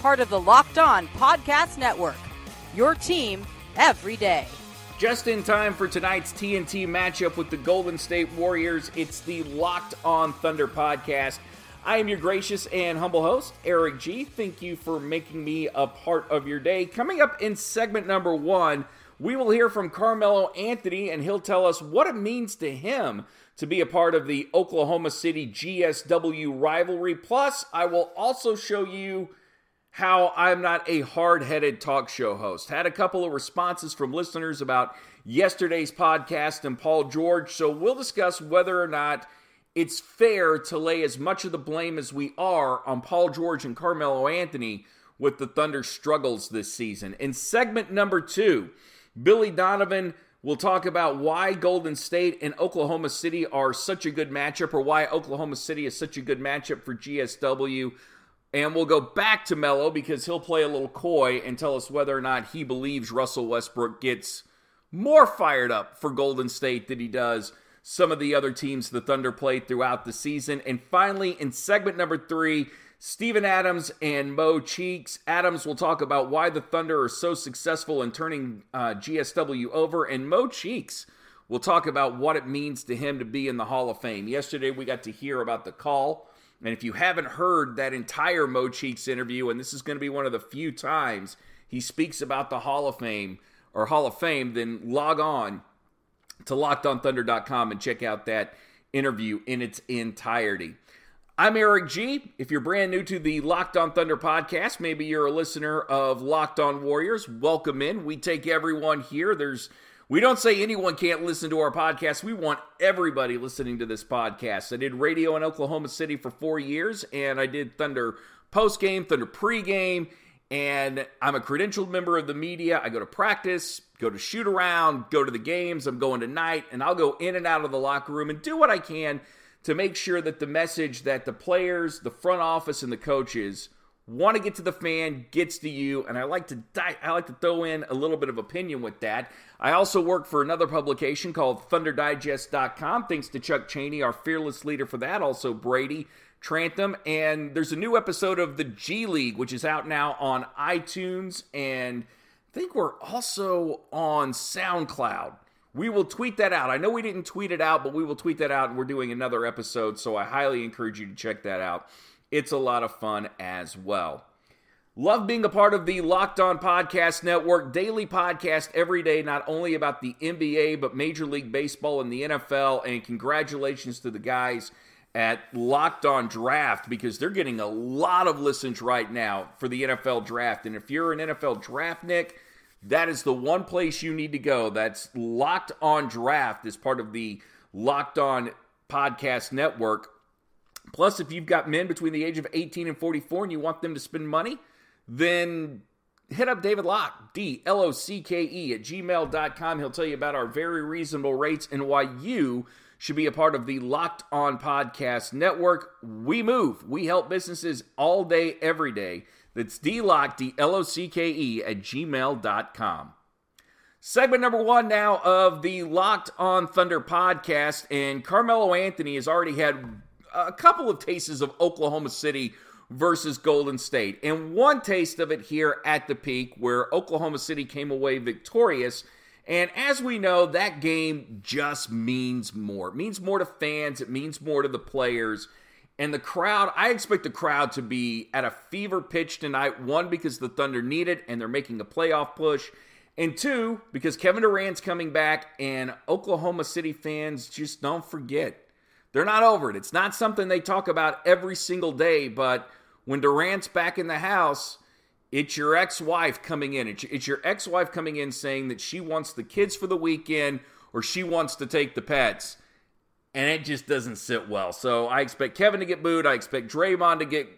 part of the Locked On Podcast Network. Your team every day. Just in time for tonight's TNT matchup with the Golden State Warriors, it's the Locked On Thunder podcast. I am your gracious and humble host, Eric G. Thank you for making me a part of your day. Coming up in segment number one, we will hear from Carmelo Anthony, and he'll tell us what it means to him to be a part of the Oklahoma City GSW rivalry. Plus, I will also show you how I'm not a hard headed talk show host. Had a couple of responses from listeners about yesterday's podcast and Paul George, so we'll discuss whether or not it's fair to lay as much of the blame as we are on Paul George and Carmelo Anthony with the Thunder struggles this season. In segment number two, Billy Donovan will talk about why Golden State and Oklahoma City are such a good matchup, or why Oklahoma City is such a good matchup for GSW. And we'll go back to Melo because he'll play a little coy and tell us whether or not he believes Russell Westbrook gets more fired up for Golden State than he does some of the other teams the Thunder played throughout the season. And finally, in segment number three, Steven Adams and Mo Cheeks. Adams will talk about why the Thunder are so successful in turning uh, GSW over, and Mo Cheeks will talk about what it means to him to be in the Hall of Fame. Yesterday, we got to hear about the call and if you haven't heard that entire Mo Cheeks interview, and this is going to be one of the few times he speaks about the Hall of Fame or Hall of Fame, then log on to lockedonthunder.com and check out that interview in its entirety. I'm Eric G. If you're brand new to the Locked On Thunder podcast, maybe you're a listener of Locked On Warriors, welcome in. We take everyone here. There's we don't say anyone can't listen to our podcast. We want everybody listening to this podcast. I did radio in Oklahoma City for four years, and I did Thunder post game, Thunder pre game, and I'm a credentialed member of the media. I go to practice, go to shoot around, go to the games. I'm going tonight, and I'll go in and out of the locker room and do what I can to make sure that the message that the players, the front office, and the coaches want to get to the fan gets to you and i like to i like to throw in a little bit of opinion with that i also work for another publication called thunderdigest.com thanks to chuck cheney our fearless leader for that also brady trantham and there's a new episode of the g league which is out now on itunes and i think we're also on soundcloud we will tweet that out. I know we didn't tweet it out, but we will tweet that out, and we're doing another episode, so I highly encourage you to check that out. It's a lot of fun as well. Love being a part of the Locked On Podcast Network, daily podcast every day, not only about the NBA, but Major League Baseball and the NFL. And congratulations to the guys at Locked On Draft because they're getting a lot of listens right now for the NFL Draft. And if you're an NFL Draft Nick, that is the one place you need to go. That's Locked On Draft as part of the Locked On Podcast Network. Plus, if you've got men between the age of 18 and 44 and you want them to spend money, then hit up David Locke, D L O C K E, at gmail.com. He'll tell you about our very reasonable rates and why you should be a part of the Locked On Podcast Network. We move. We help businesses all day, every day. That's D-Lock, D-L-O-C-K-E at gmail.com. Segment number one now of the Locked On Thunder podcast. And Carmelo Anthony has already had a couple of tastes of Oklahoma City versus Golden State. And one taste of it here at the peak, where Oklahoma City came away victorious. And as we know, that game just means more. It means more to fans, it means more to the players. And the crowd, I expect the crowd to be at a fever pitch tonight. One, because the Thunder need it and they're making a playoff push. And two, because Kevin Durant's coming back and Oklahoma City fans just don't forget. They're not over it. It's not something they talk about every single day, but when Durant's back in the house, it's your ex wife coming in. It's your ex wife coming in saying that she wants the kids for the weekend or she wants to take the pets. And it just doesn't sit well. So I expect Kevin to get booed. I expect Draymond to get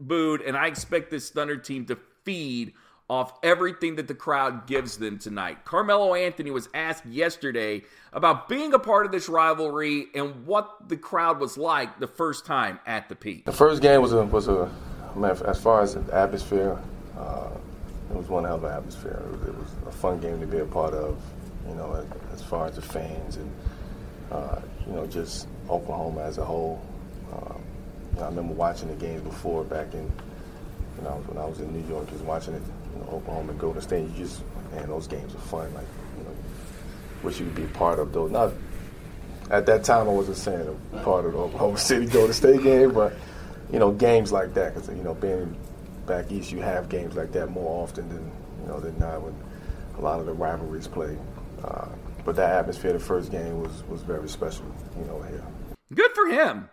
booed. And I expect this Thunder team to feed off everything that the crowd gives them tonight. Carmelo Anthony was asked yesterday about being a part of this rivalry and what the crowd was like the first time at the peak. The first game was a was a man, as far as the atmosphere, uh, it was one hell of an atmosphere. It was, it was, a fun game to be a part of. You know, as far as the fans and uh, you know just Oklahoma as a whole. Um, you know, I remember watching the games before back in you know when I was in New York, just watching it you know, Oklahoma and Golden State, you just man, those games are fun. Like, you know, wish you could be part of those. Not at that time, I wasn't saying a part of the Oklahoma City Golden State game, but you know, games like that. Because you know, being back east, you have games like that more often than you know than not when a lot of the rivalries play. Uh, but that atmosphere, the first game was was very special. You know, here. Good for him.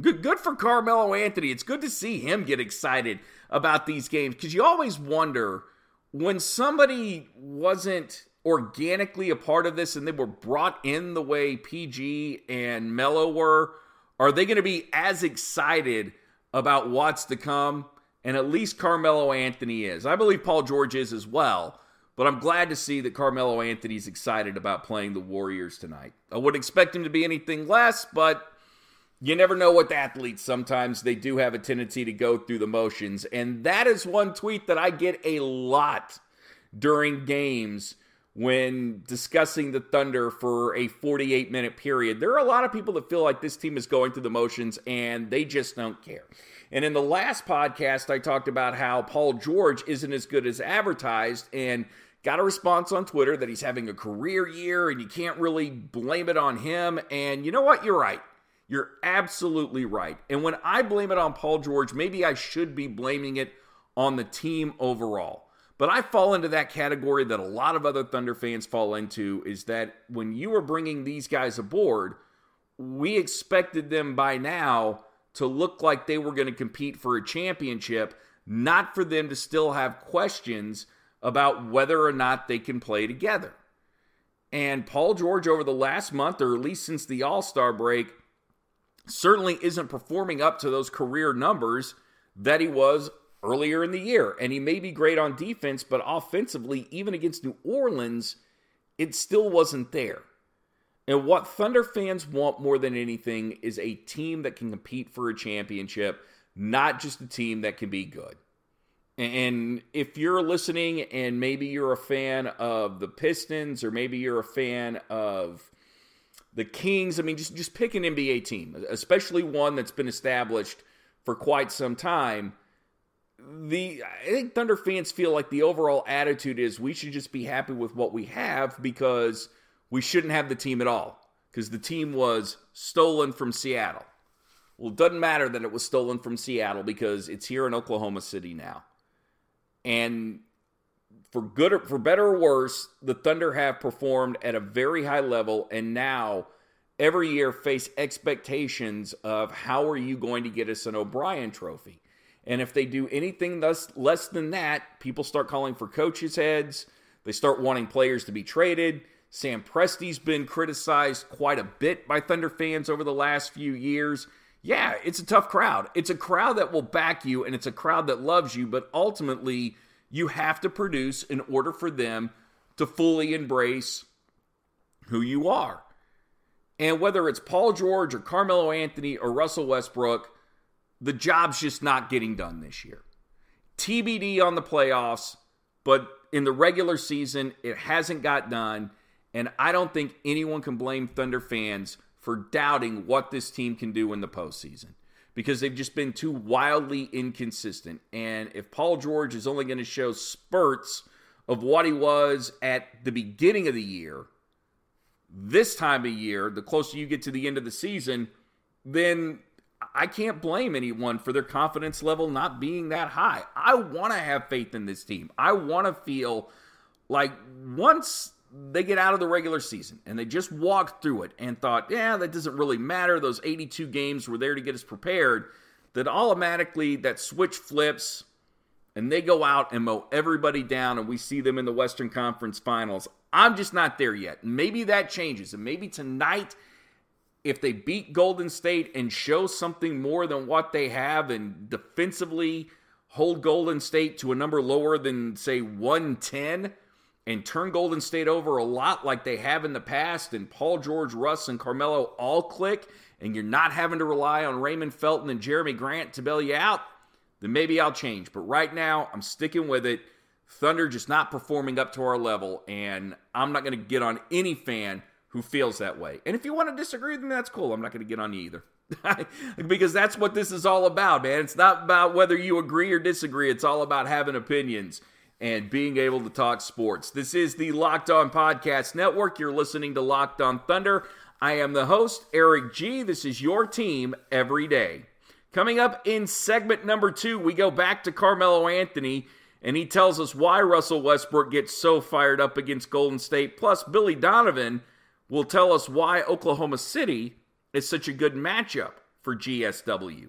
Good, good for Carmelo Anthony. It's good to see him get excited about these games because you always wonder when somebody wasn't organically a part of this and they were brought in the way PG and Melo were, are they going to be as excited about what's to come? And at least Carmelo Anthony is. I believe Paul George is as well. But I'm glad to see that Carmelo Anthony's excited about playing the Warriors tonight. I wouldn't expect him to be anything less, but you never know with athletes. Sometimes they do have a tendency to go through the motions. And that is one tweet that I get a lot during games when discussing the Thunder for a 48 minute period. There are a lot of people that feel like this team is going through the motions and they just don't care. And in the last podcast, I talked about how Paul George isn't as good as advertised and got a response on Twitter that he's having a career year and you can't really blame it on him. And you know what? You're right. You're absolutely right. And when I blame it on Paul George, maybe I should be blaming it on the team overall. But I fall into that category that a lot of other Thunder fans fall into is that when you were bringing these guys aboard, we expected them by now to look like they were going to compete for a championship, not for them to still have questions about whether or not they can play together. And Paul George, over the last month, or at least since the All Star break, certainly isn't performing up to those career numbers that he was earlier in the year. And he may be great on defense, but offensively, even against New Orleans, it still wasn't there. And what Thunder fans want more than anything is a team that can compete for a championship, not just a team that can be good. And if you're listening and maybe you're a fan of the Pistons or maybe you're a fan of the Kings, I mean, just, just pick an NBA team, especially one that's been established for quite some time. The I think Thunder fans feel like the overall attitude is we should just be happy with what we have because we shouldn't have the team at all because the team was stolen from Seattle. Well, it doesn't matter that it was stolen from Seattle because it's here in Oklahoma City now. And for good or for better or worse, the Thunder have performed at a very high level and now every year face expectations of how are you going to get us an O'Brien trophy. And if they do anything less, less than that, people start calling for coaches' heads. They start wanting players to be traded. Sam Presti's been criticized quite a bit by Thunder fans over the last few years. Yeah, it's a tough crowd. It's a crowd that will back you and it's a crowd that loves you, but ultimately, you have to produce in order for them to fully embrace who you are. And whether it's Paul George or Carmelo Anthony or Russell Westbrook, the job's just not getting done this year. TBD on the playoffs, but in the regular season, it hasn't got done. And I don't think anyone can blame Thunder fans for doubting what this team can do in the postseason because they've just been too wildly inconsistent. And if Paul George is only going to show spurts of what he was at the beginning of the year, this time of year, the closer you get to the end of the season, then I can't blame anyone for their confidence level not being that high. I want to have faith in this team. I want to feel like once they get out of the regular season and they just walked through it and thought, yeah, that doesn't really matter. Those 82 games were there to get us prepared. That automatically that switch flips and they go out and mow everybody down and we see them in the Western Conference Finals. I'm just not there yet. Maybe that changes. And maybe tonight, if they beat Golden State and show something more than what they have and defensively hold Golden State to a number lower than, say, 110 and turn Golden State over a lot like they have in the past, and Paul George, Russ, and Carmelo all click, and you're not having to rely on Raymond Felton and Jerami Grant to bail you out, then maybe I'll change. But right now, I'm sticking with it. Thunder just not performing up to our level, and I'm not going to get on any fan who feels that way. And if you want to disagree with me, that's cool. I'm not going to get on you either. because that's what this is all about, man. It's not about whether you agree or disagree. It's all about having opinions and being able to talk sports. This is the Locked On Podcast Network. You're listening to Locked On Thunder. I am the host, Eric G. This is your team every day. Coming up in segment number two, we go back to Carmelo Anthony, and he tells us why Russell Westbrook gets so fired up against Golden State. Plus, Billy Donovan will tell us why Oklahoma City is such a good matchup for GSW.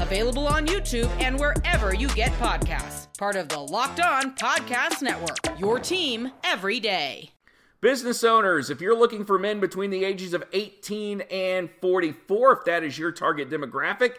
available on YouTube and wherever you get podcasts. Part of the Locked On Podcast Network. Your team every day. Business owners, if you're looking for men between the ages of 18 and 44, if that is your target demographic,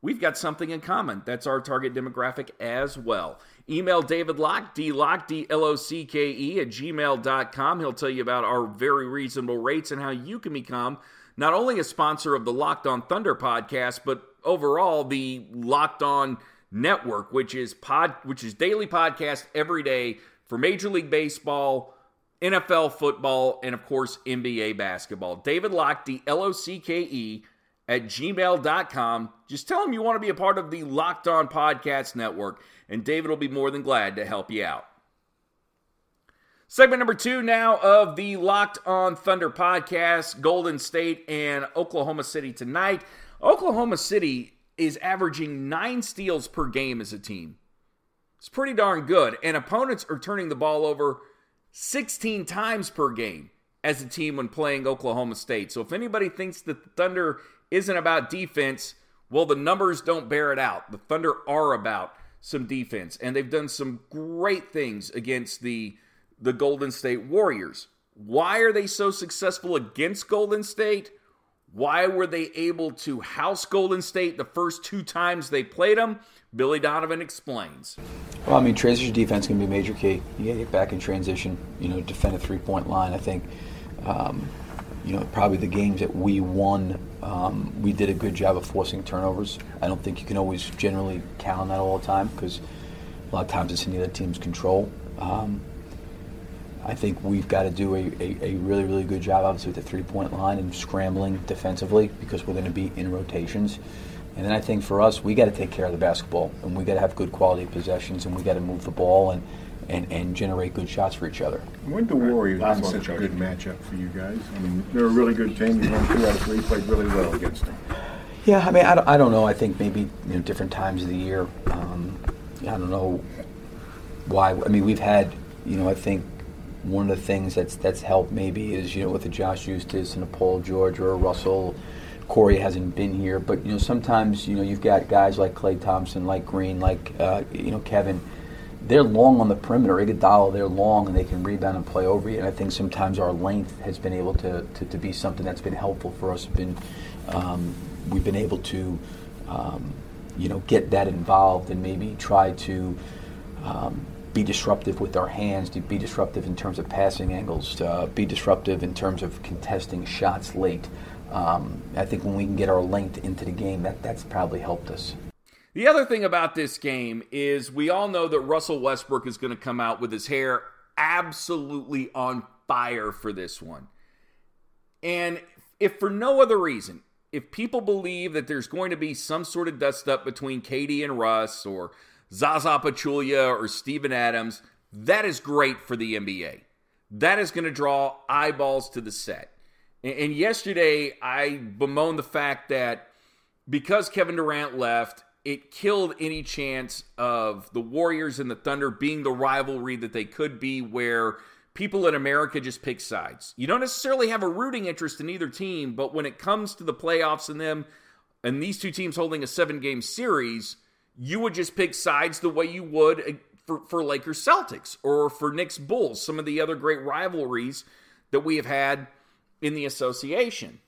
we've got something in common. That's our target demographic as well. Email David Locke, D-Lock, D-L-O-C-K-E at gmail.com. He'll tell you about our very reasonable rates and how you can become not only a sponsor of the Locked On Thunder podcast, but overall the Locked On Network, which is pod, which is daily podcast every day for Major League Baseball, NFL football, and of course NBA basketball. David Locke, the L O C K E at gmail.com. Just tell him you want to be a part of the Locked On Podcast Network, and David will be more than glad to help you out. Segment number two now of the Locked On Thunder podcast Golden State and Oklahoma City tonight. Oklahoma City is averaging nine steals per game as a team. It's pretty darn good. And opponents are turning the ball over 16 times per game as a team when playing Oklahoma State. So if anybody thinks that the Thunder isn't about defense, well, the numbers don't bear it out. The Thunder are about some defense, and they've done some great things against the the Golden State Warriors. Why are they so successful against Golden State? Why were they able to house Golden State the first two times they played them? Billy Donovan explains. Well, I mean, transition defense can be a major key. You got to get back in transition, you know, defend a three point line. I think, um, you know, probably the games that we won, um, we did a good job of forcing turnovers. I don't think you can always generally count on that all the time because a lot of times it's in the other team's control. Um, I think we've got to do a, a, a, really, really good job, obviously, with the three point line and scrambling defensively because we're going to be in rotations. And then I think for us, we got to take care of the basketball and we got to have good quality possessions and we got to move the ball and, and, and generate good shots for each other. When the Warriors been such a good matchup for you guys? I mean, they're a really good team. You won two out of three, played really well against them. Yeah, I mean, I don't, I don't know. I think maybe you know different times of the year. Um, I don't know why. I mean, we've had, you know, I think one of the things that's that's helped maybe is you know with a Josh Huestis and a Paul George or a Russell Corey hasn't been here, but you know sometimes you know you've got guys like Klay Thompson, like Green, like uh, you know Kevin. They're long on the perimeter. Iguodala, they're long and they can rebound and play over you. And I think sometimes our length has been able to, to, to be something that's been helpful for us. Been um, we've been able to um, you know get that involved and maybe try to um, be disruptive with our hands, to be disruptive in terms of passing angles, to uh, be disruptive in terms of contesting shots late. Um, I think when we can get our length into the game, that that's probably helped us. The other thing about this game is we all know that Russell Westbrook is going to come out with his hair absolutely on fire for this one. And if for no other reason, if people believe that there's going to be some sort of dust up between KD and Russ or Zaza Pachulia or Steven Adams, that is great for the NBA. That is going to draw eyeballs to the set. And yesterday, I bemoaned the fact that because Kevin Durant left, it killed any chance of the Warriors and the Thunder being the rivalry that they could be, where people in America just pick sides. You don't necessarily have a rooting interest in either team, but when it comes to the playoffs and them, and these two teams holding a seven game series, you would just pick sides the way you would uh, for, for Lakers Celtics or for Knicks Bulls, some of the other great rivalries that we have had in the association.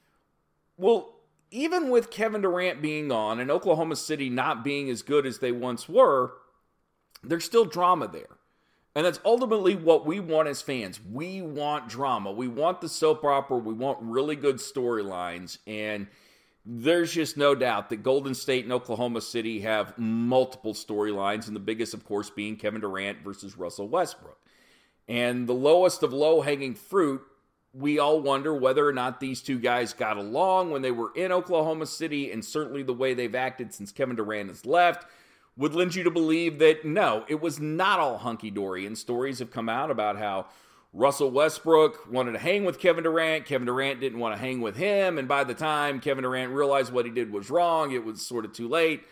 Well, even with Kevin Durant being on and Oklahoma City not being as good as they once were, there's still drama there. And that's ultimately what we want as fans. We want drama. We want the soap opera. We want really good storylines. And there's just no doubt that Golden State and Oklahoma City have multiple storylines, and the biggest, of course, being Kevin Durant versus Russell Westbrook. And the lowest of low hanging fruit, we all wonder whether or not these two guys got along when they were in Oklahoma City, and certainly the way they've acted since Kevin Durant has left would lend you to believe that no, it was not all hunky dory. And stories have come out about how Russell Westbrook wanted to hang with Kevin Durant. Kevin Durant didn't want to hang with him. And by the time Kevin Durant realized what he did was wrong, it was sort of too late.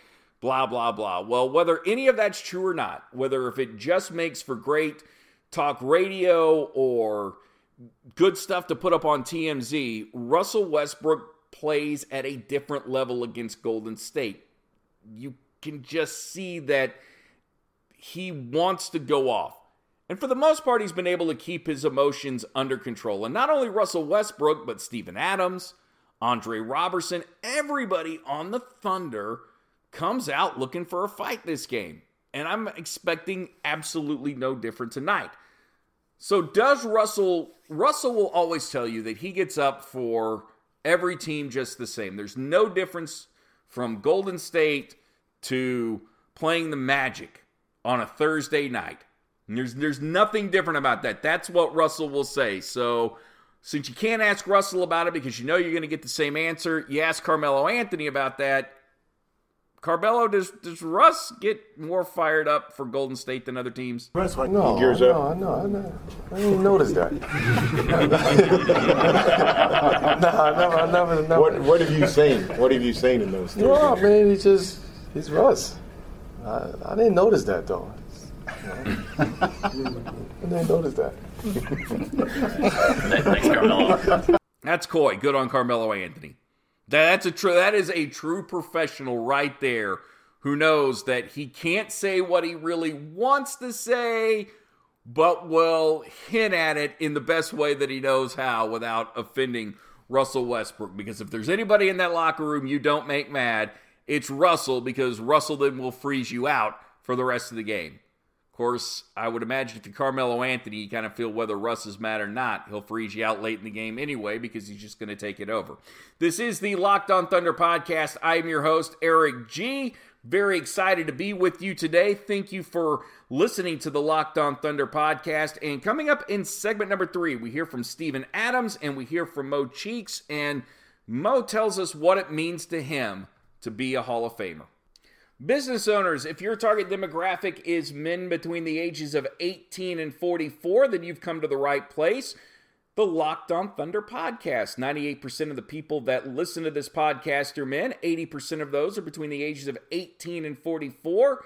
Blah, blah, blah. Well, whether any of that's true or not, whether if it just makes for great talk radio or good stuff to put up on TMZ, Russell Westbrook plays at a different level against Golden State. You can just see that he wants to go off. And for the most part, he's been able to keep his emotions under control. And not only Russell Westbrook, but Steven Adams, Andre Roberson, everybody on the Thunder comes out looking for a fight this game. And I'm expecting absolutely no different tonight. So does Russell Russell will always tell you that he gets up for every team just the same. There's no difference from Golden State to playing the Magic on a Thursday night. There's there's nothing different about that. That's what Russell will say. So since you can't ask Russell about it because you know you're going to get the same answer, you ask Carmelo Anthony about that. Carmelo, does does Russ get more fired up for Golden State than other teams? Russ, like, no, gears no, up. no, no, I didn't notice that. no, I never, I never, never. What, what have you seen? What have you seen in those? No, man, he's just he's Russ. I, I didn't notice that though. I didn't notice that. Thanks, Carmelo. That's coy. Good on Carmelo Anthony. That's a true. That is a true professional right there, who knows that he can't say what he really wants to say, but will hint at it in the best way that he knows how without offending Russell Westbrook. Because if there's anybody in that locker room you don't make mad, it's Russell. Because Russell then will freeze you out for the rest of the game course, I would imagine if you're Carmelo Anthony, you kind of feel whether Russ is mad or not, he'll freeze you out late in the game anyway because he's just going to take it over. This is the Locked On Thunder podcast. I am your host, Eric G. Very excited to be with you today. Thank you for listening to the Locked On Thunder podcast. And coming up in segment number three, we hear from Steven Adams and we hear from Mo Cheeks. And Mo tells us what it means to him to be a Hall of Famer. Business owners, if your target demographic is men between the ages of 18 and 44, then you've come to the right place. The Locked On Thunder podcast. 98% of the people that listen to this podcast are men. 80% of those are between the ages of 18 and 44,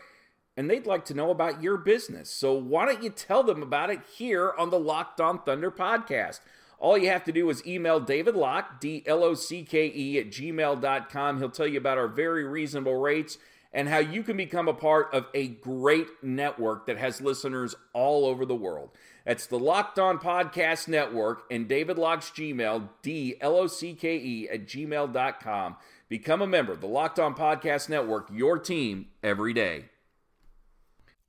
and they'd like to know about your business. So why don't you tell them about it here on the Locked On Thunder podcast? All you have to do is email David Locke, D L O C K E, at gmail.com. He'll tell you about our very reasonable rates and how you can become a part of a great network that has listeners all over the world. That's the Locked On Podcast Network and David Locke's Gmail, D L O C K E, at gmail.com. Become a member of the Locked On Podcast Network, your team every day.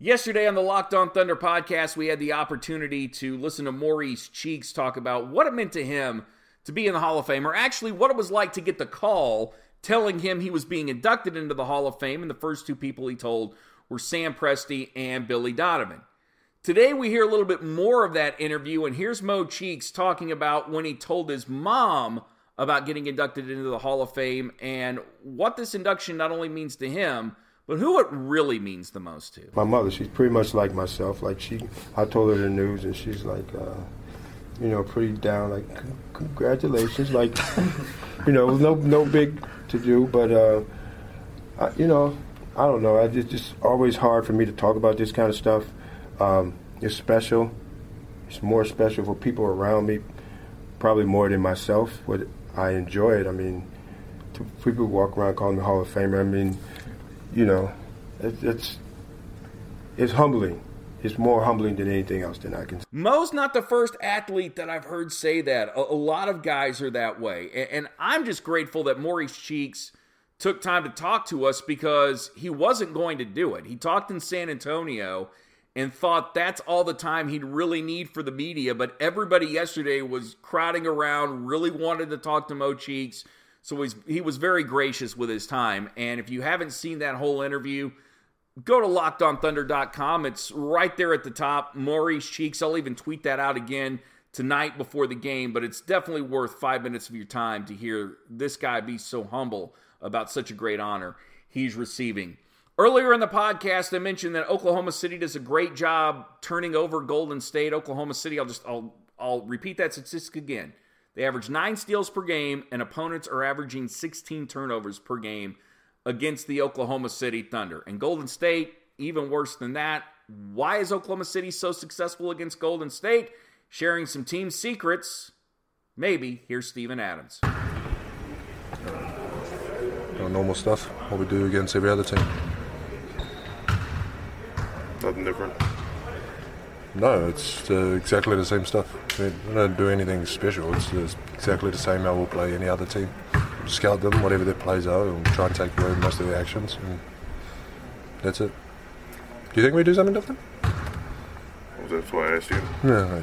Yesterday on the Locked On Thunder podcast, we had the opportunity to listen to Maurice Cheeks talk about what it meant to him to be in the Hall of Fame, or actually what it was like to get the call telling him he was being inducted into the Hall of Fame. And the first two people he told were Sam Presti and Billy Donovan. Today, we hear a little bit more of that interview, and here's Mo Cheeks talking about when he told his mom about getting inducted into the Hall of Fame and what this induction not only means to him but who it really means the most to. My mother, she's pretty much like myself. Like she, I told her the news, and she's like, uh, you know, pretty down. Like, congratulations. Like, you know, no no big to do, but uh, I, you know, I don't know. I just just always hard for me to talk about this kind of stuff. Um, it's special. It's more special for people around me, probably more than myself. But I enjoy it. I mean, people walk around calling me Hall of Famer. I mean you know, it, it's it's humbling. It's more humbling than anything else that I can. Mo's not the first athlete that I've heard say that. A, a lot of guys are that way, and, and I'm just grateful that Maurice Cheeks took time to talk to us because he wasn't going to do it. He talked in San Antonio and thought that's all the time he'd really need for the media. But everybody yesterday was crowding around, really wanted to talk to Mo Cheeks. So he's, he was very gracious with his time. And if you haven't seen that whole interview, go to lockedonthunder.com. It's right there at the top. Maurice Cheeks. I'll even tweet that out again tonight before the game, but it's definitely worth five minutes of your time to hear this guy be so humble about such a great honor he's receiving. Earlier in the podcast, I mentioned that Oklahoma City does a great job turning over Golden State. Oklahoma City, I'll just I'll I'll repeat that statistic again. They average nine steals per game, and opponents are averaging 16 turnovers per game against the Oklahoma City Thunder. And Golden State, even worse than that. Why is Oklahoma City so successful against Golden State? Sharing some team secrets. Maybe. Here's Steven Adams. normal stuff, what we do against every other team. Nothing different. No, it's uh, exactly the same stuff. We don't do anything special. It's exactly the same how we'll play any other team. Scout them, whatever their plays are, and try and take away most of their actions. And that's it. Do you think we do something different? Well, that's why I asked you. Yeah,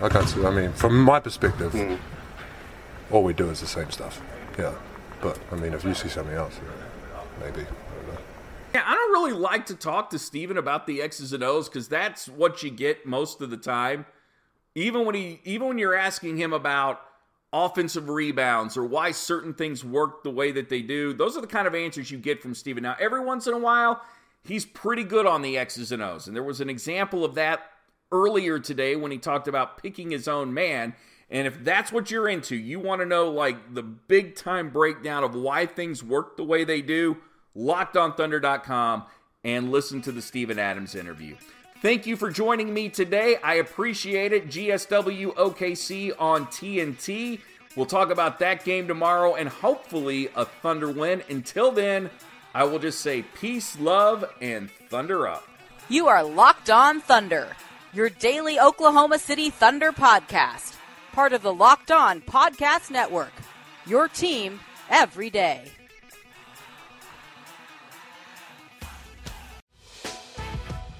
I can't see. I mean, from my perspective, mm. all we do is the same stuff. Yeah, but I mean, if you see something else, maybe. Yeah, I don't really like to talk to Steven about the X's and O's because that's what you get most of the time. Even when he, even when you're asking him about offensive rebounds or why certain things work the way that they do, those are the kind of answers you get from Steven. Now, every once in a while, he's pretty good on the X's and O's, and there was an example of that earlier today when he talked about picking his own man. And if that's what you're into, you want to know like the big time breakdown of why things work the way they do lockedonthunder.com, and listen to the Steven Adams interview. Thank you for joining me today. I appreciate it. GSW OKC on TNT. We'll talk about that game tomorrow and hopefully a Thunder win. Until then, I will just say peace, love, and Thunder up. You are Locked On Thunder, your daily Oklahoma City Thunder podcast, part of the Locked On Podcast Network. Your team every day.